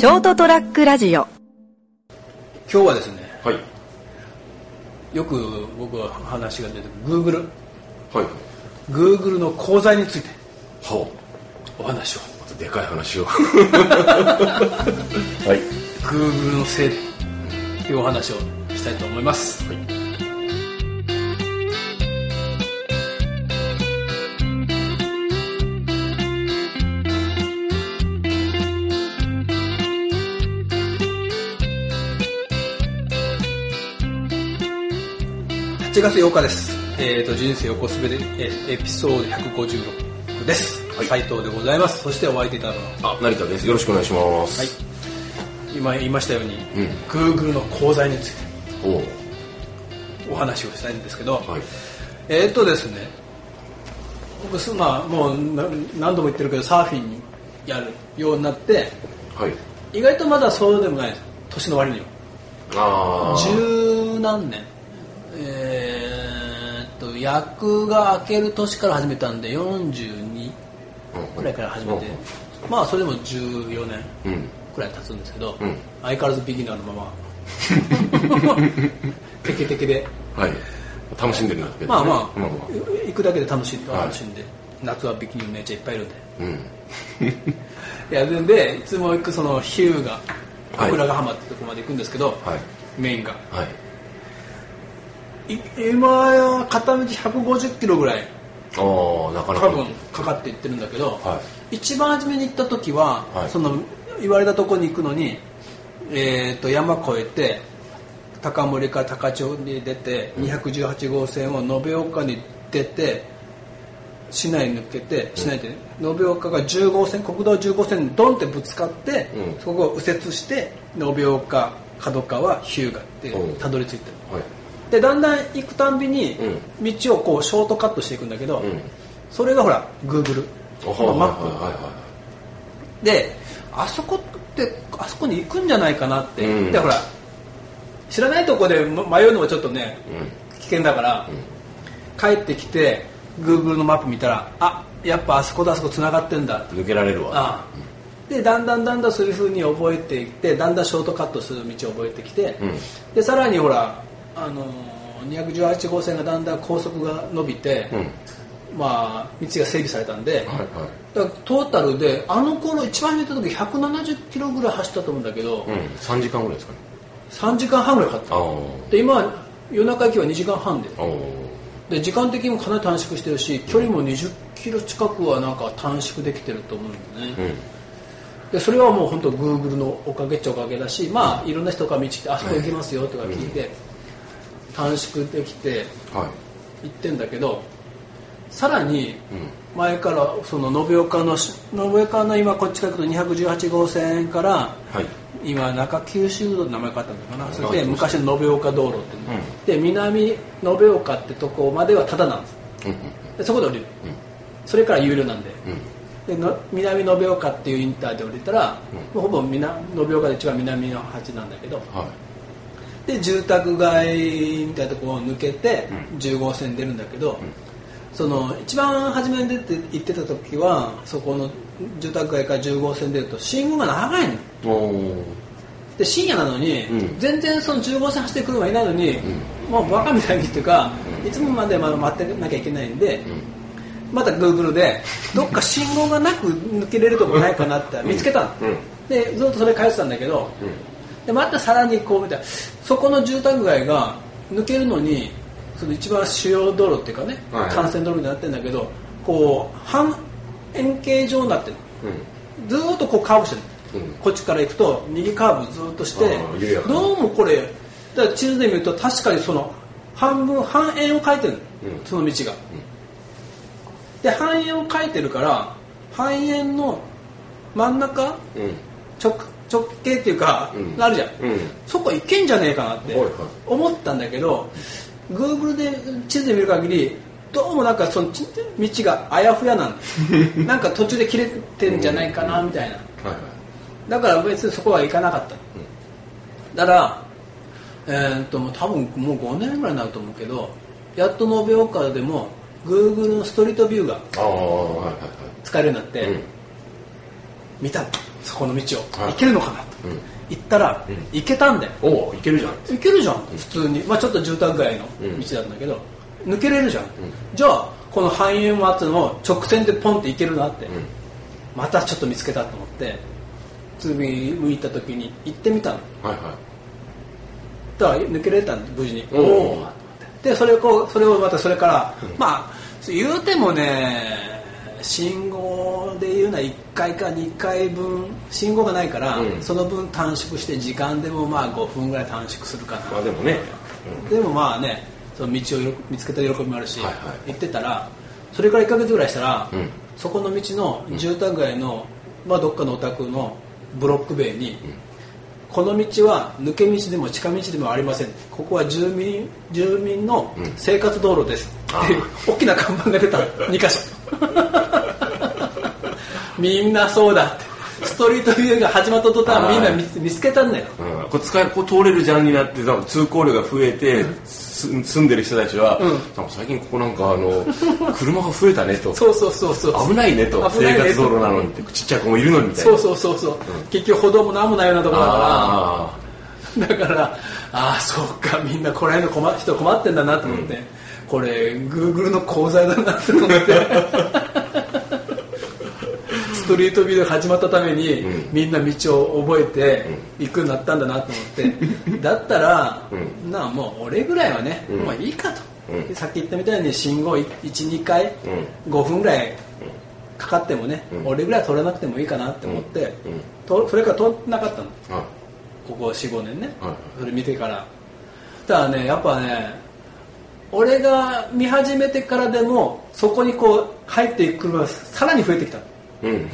ショートトラックラジオ。今日はですねはい。よく僕は話が出てくる Google はい。Google の講座について。はお話を。あまたでかい話を。はい。Google のせいでというお話をしたいと思います、8月8日です。えっ、と、人生横滑り、えーエピソード156です。はい。斉藤でございます。そしてお相手いただくのはあ成田です。よろしくお願いします。はい、今言いましたように、うん。Google の講座についてお話をしたいんですけど、はい。えーっとですね僕すまあもうな何度も言ってるけどサーフィンにやるようになってはい。意外とまだそうでもないです。年の割には。ああ十何年えーっと役が明ける年から始めたんで42くらいから始めて、まあそれでも14年くらい経つんですけど、うん。相変わらずビギナーのまま テケテケで。はい。楽しんでるなって。まあまあ、まあま行くだけで楽しいと楽しん。で、夏はビキニの姉ちゃんいっぱいいるんで。うん。い やででいつも行くそのヒューがはい。小倉ヶ浜ってとこまで行くんですけど、はい。メインが。はいい今は片道150キロぐらい。なかなか。多分かかって行ってるんだけど、は一番初めに行った時は、はい。その言われたとこに行くのに、えー、と山越えて高森から高千穂に出て、218号線を延岡に出て市内抜けて市内で延岡が10号線国道10号線にドンってぶつかって、うん。そこを右折して延岡角川日向ってうん。たどり着いてる。はいでだんだん行くたんびにう道をこうショートカットしていくんだけど、うん。それがほら Google おのマップ、であそこってあそこに行くんじゃないかなって、うん。でほら知らないとこで迷うのはちょっとね危険だから、帰ってきて Google のマップ見たらあやっぱあそこだあそこ繋がってんだ。うん抜けられるわ。ああ。でだんだんだんだんそういうふうに覚えていってだんだんショートカットする道を覚えてきて、うん。でさらにほらあのー218号線がだんだん高速が伸びて、うん。まあ道が整備されたんで、はいはい。だトータルであの頃一番初めた時170キロぐらい走ったと思うんだけど、うん。3時間ぐらいですかね。3時間半ぐらいかかった。あで今は夜中行きは2時間半で。で時間的にもかなり短縮してるし距離も20キロ近くはなんか短縮できてると思うんだよね、うん。でそれはもう本当 Google のおかげっちゃおかげだしまあいろんな人から道来てあそこ行きますよとか聞いて、短縮できてはい。行ってんだけどさらにうん。前からその延岡のし延岡の今こっちから行くと218号線からはい。今中九州道って名前変わったんだかな？それではい。昔の延岡道路っていうの、で南延岡ってとこまではタダなんです。うんでそこで降りる、それから有料なんで。うん。うんでの南延岡っていうインターで降りたら、もうほぼ南延岡で一番南の端なんだけど。はいで住宅街みたいなところを抜けて10号線出るんだけど、その一番初めに出て行ってた時はそこの住宅街から10号線出ると信号が長いの。で深夜なのに、うん。全然その10号線走ってくる車いないのに、もうバカみたいにっていうか、いつもまでまだ待ってなきゃいけないんで、また Google でどっか信号がなく抜けれるとこないかなって見つけたの、うん。でずっとそれ返してたんだけど、でまたさらにこう見たらそこの住宅街が抜けるのにその一番主要道路っていうかね、はい。幹線道路になってるんだけどこう半円形状になってる。うん。ずーっとこうカーブしてる、うん。こっちから行くと右カーブずーっとしてどうもこれだから地図で見ると確かにその半分半円を描いてるの、うん。その道が、で半円を描いてるから半円の真ん中うん。直直径っていうか、うん。あるじゃん、うん。そこ行けんじゃねえかなって思ったんだけど、Google で地図で見る限りどうもなんかそのち道があやふやなんだ なんか途中で切れてんじゃないかなみたいな。はいはい。だから別にそこは行かなかった、だからえーっともう多分もう5年ぐらいになると思うけどやっと延岡でも Google のストリートビューが使えるようになって、見たの。そこの道を、はい。行けるのかなと、うん。行ったら、うん。行けたんだよ。おおいけるじゃん。行けるじゃん。普通に、まあ、ちょっと住宅街の道だったんだけど、抜けれるじゃん、じゃあこの半円松の直線でポンって行けるなって、うん。またちょっと見つけたと思って次向いた時に行ってみたの。はいはだから抜けれたんで無事に。おーおでそれをこうそれをまたそれから、まあ言うてもね信号で言うのは1回か2回分信号がないから、うん。その分短縮して時間でもまあ5分ぐらい短縮するかな、いまあでもね。でもまあねその道をよ見つけた喜びもあるし、はいはい。行ってたらそれから1ヶ月ぐらいしたら、うん。そこの道の住宅街の、まあ、どっかのお宅のブロック塀に、この道は抜け道でも近道でもありません。ここは住民住民のうん。生活道路です、あっていう大きな看板が出た2箇所みんなそうだって。ストリートビューが始まった途端みんな見つけたんだよ。うん、これ使えここ通れるじゃんになって通行量が増えて、す住んでる人たちは、うん。最近ここなんかあの車が増えたねと。そうそうそうそう。危ないねと。生活道路なのにってちっちゃい子もいるのにみたいな。そうそうそうそう、結局歩道も何もないようなところだから。あだからああそうかみんなこれの困人困ってんだなと思って、これグーグルの講座だなって思って。ストリートビューが始まったために、うん。みんな道を覚えて行くようになったんだなと思って、だったら、うなあもう俺ぐらいはね、うん。まあいいかと、うん。さっき言ったみたいに信号12回、5分ぐらいかかってもね、うん。俺ぐらい取らなくてもいいかなって思って、うん。とそれから取らなかったの。ここ45年ね、はいそれ見てから。だからねやっぱね俺が見始めてからでもそこにこう入っていく車がさらに増えてきたうん。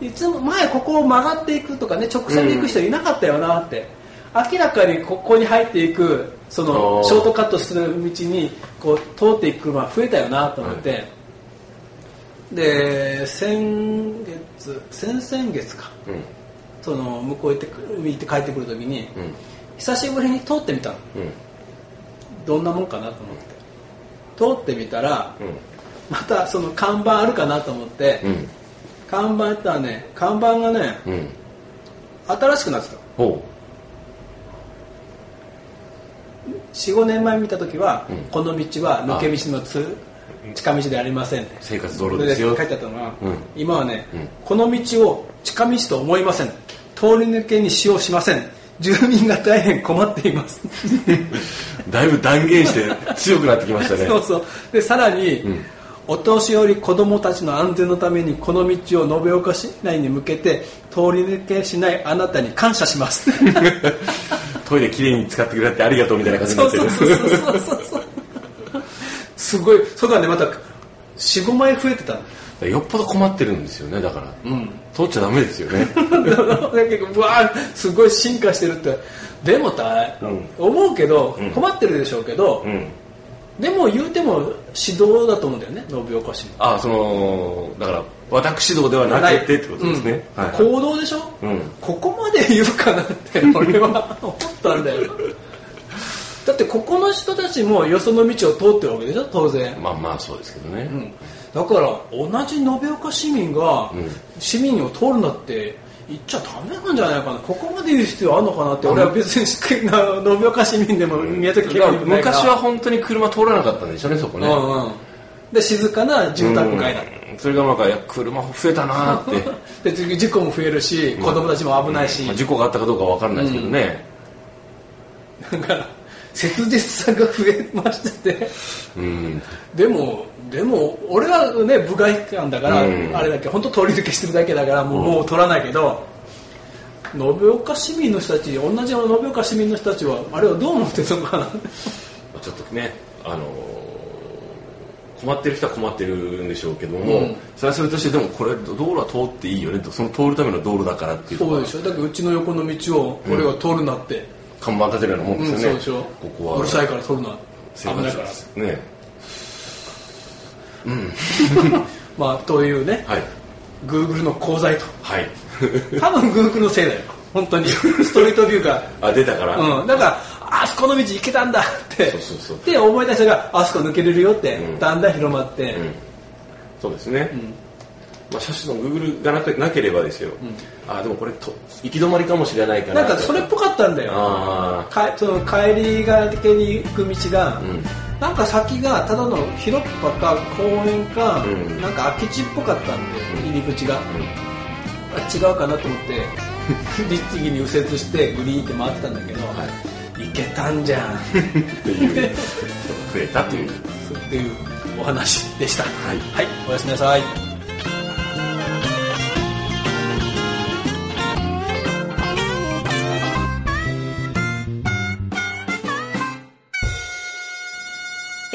いつも前ここを曲がっていくとかね直線で行く人いなかったよなって、明らかにここに入っていくそのショートカットする道にこう通っていく車が増えたよなと思って、で先月先々月か。うん。その向こう行って行って帰ってくる時に、うん。久しぶりに通ってみたの。うん。どんなもんかなと思って。通ってみたらうんまたその看板あるかなと思って、うん。看板やったらね看板がねうん。新しくなってた。ほ45年前見た時は、うん。この道は抜け道のつ近道ではありません生活道路ですよ。書いてあったのが、うん。今はね、うん。この道を近道と思いません。通り抜けに使用しません。住民が大変困っています。う だいぶ断言して強くなってきましたね。そうそう。でさらに、んお年寄り子供たちの安全のためにこの道を延岡市内に向けて通り抜けしないあなたに感謝します。トイレきれいに使ってくれてありがとうみたいな感じになってる。そうそうそうそうそう。すごい。そこがねまた45枚増えてた。のよっぽど困ってるんですよねだから、うん。通っちゃダメですよね。だけどうわーすごい進化してるって。でもた、うん。思うけどうん。困ってるでしょうけど、うんでも言うても指導だと思うんだよね延岡市の。あそのだから私道ではなくてってことですね、うん。はいはい。行動でしょ、うん。ここまで言うかなって 俺は思ったんだよ。だってここの人たちもよその道を通ってるわけでしょ当然、まあまあそうですけどね、うん、だから同じ延岡市民がうん。市民を通るなって言っちゃダメなんじゃないかな。ここまで言う必要あるのかなって。俺は別に延岡市民でも宮崎県民昔は本当に車通らなかったんでしょうねそこね、うんうん。で静かな住宅街だ、うん。それがなんかいや車増えたなーって、で次事故も増えるし子供たちも危ないし、まあ、事故があったかどうかわかんないですけどね、だから切実さが増えましててうん。でもでも俺はね部外感だから、うん。あれだけ本当通り抜けしてるだけだからもう,、もう取らないけど延岡市民の人たち同じ延岡市民の人たちはあれはどう思ってるのかな。ちょっとねあのー困ってる人は困ってるんでしょうけども、うん。それはそれとしてでもこれ道路は通っていいよねとその通るための道路だからっていうそうでしょ。だけどうちの横の道を俺は通るなって、看板立てるようなもんうんですよね、そうでしょ。ここは。うるさいから通るな危ないから。ね まあというねはい。Google の功罪と。はい。多分 Google のせいだよ。本当に。ストリートビューが。あ出たから、うん、だからあそこの道行けたんだって。そうそうそう。で思い出したがあそこ抜けれるよって、うん。だんだん広まって、うん。そうですね、まあ、車種の Google がなくなければですよ、あでもこれと行き止まりかもしれないから。なんかそれっぽかったんだよ。あかその帰りがけに行く道が、ん。なんか先がただの広っ端か公園か、うん。なんか空き地っぽかったんで、入り口が、あ違うかなと思って律儀に右折してグリーンって回ってたんだけど、行けたんじゃん。っていう。人 が増えたというっていうお話でした。はい。はい、おやすみなさい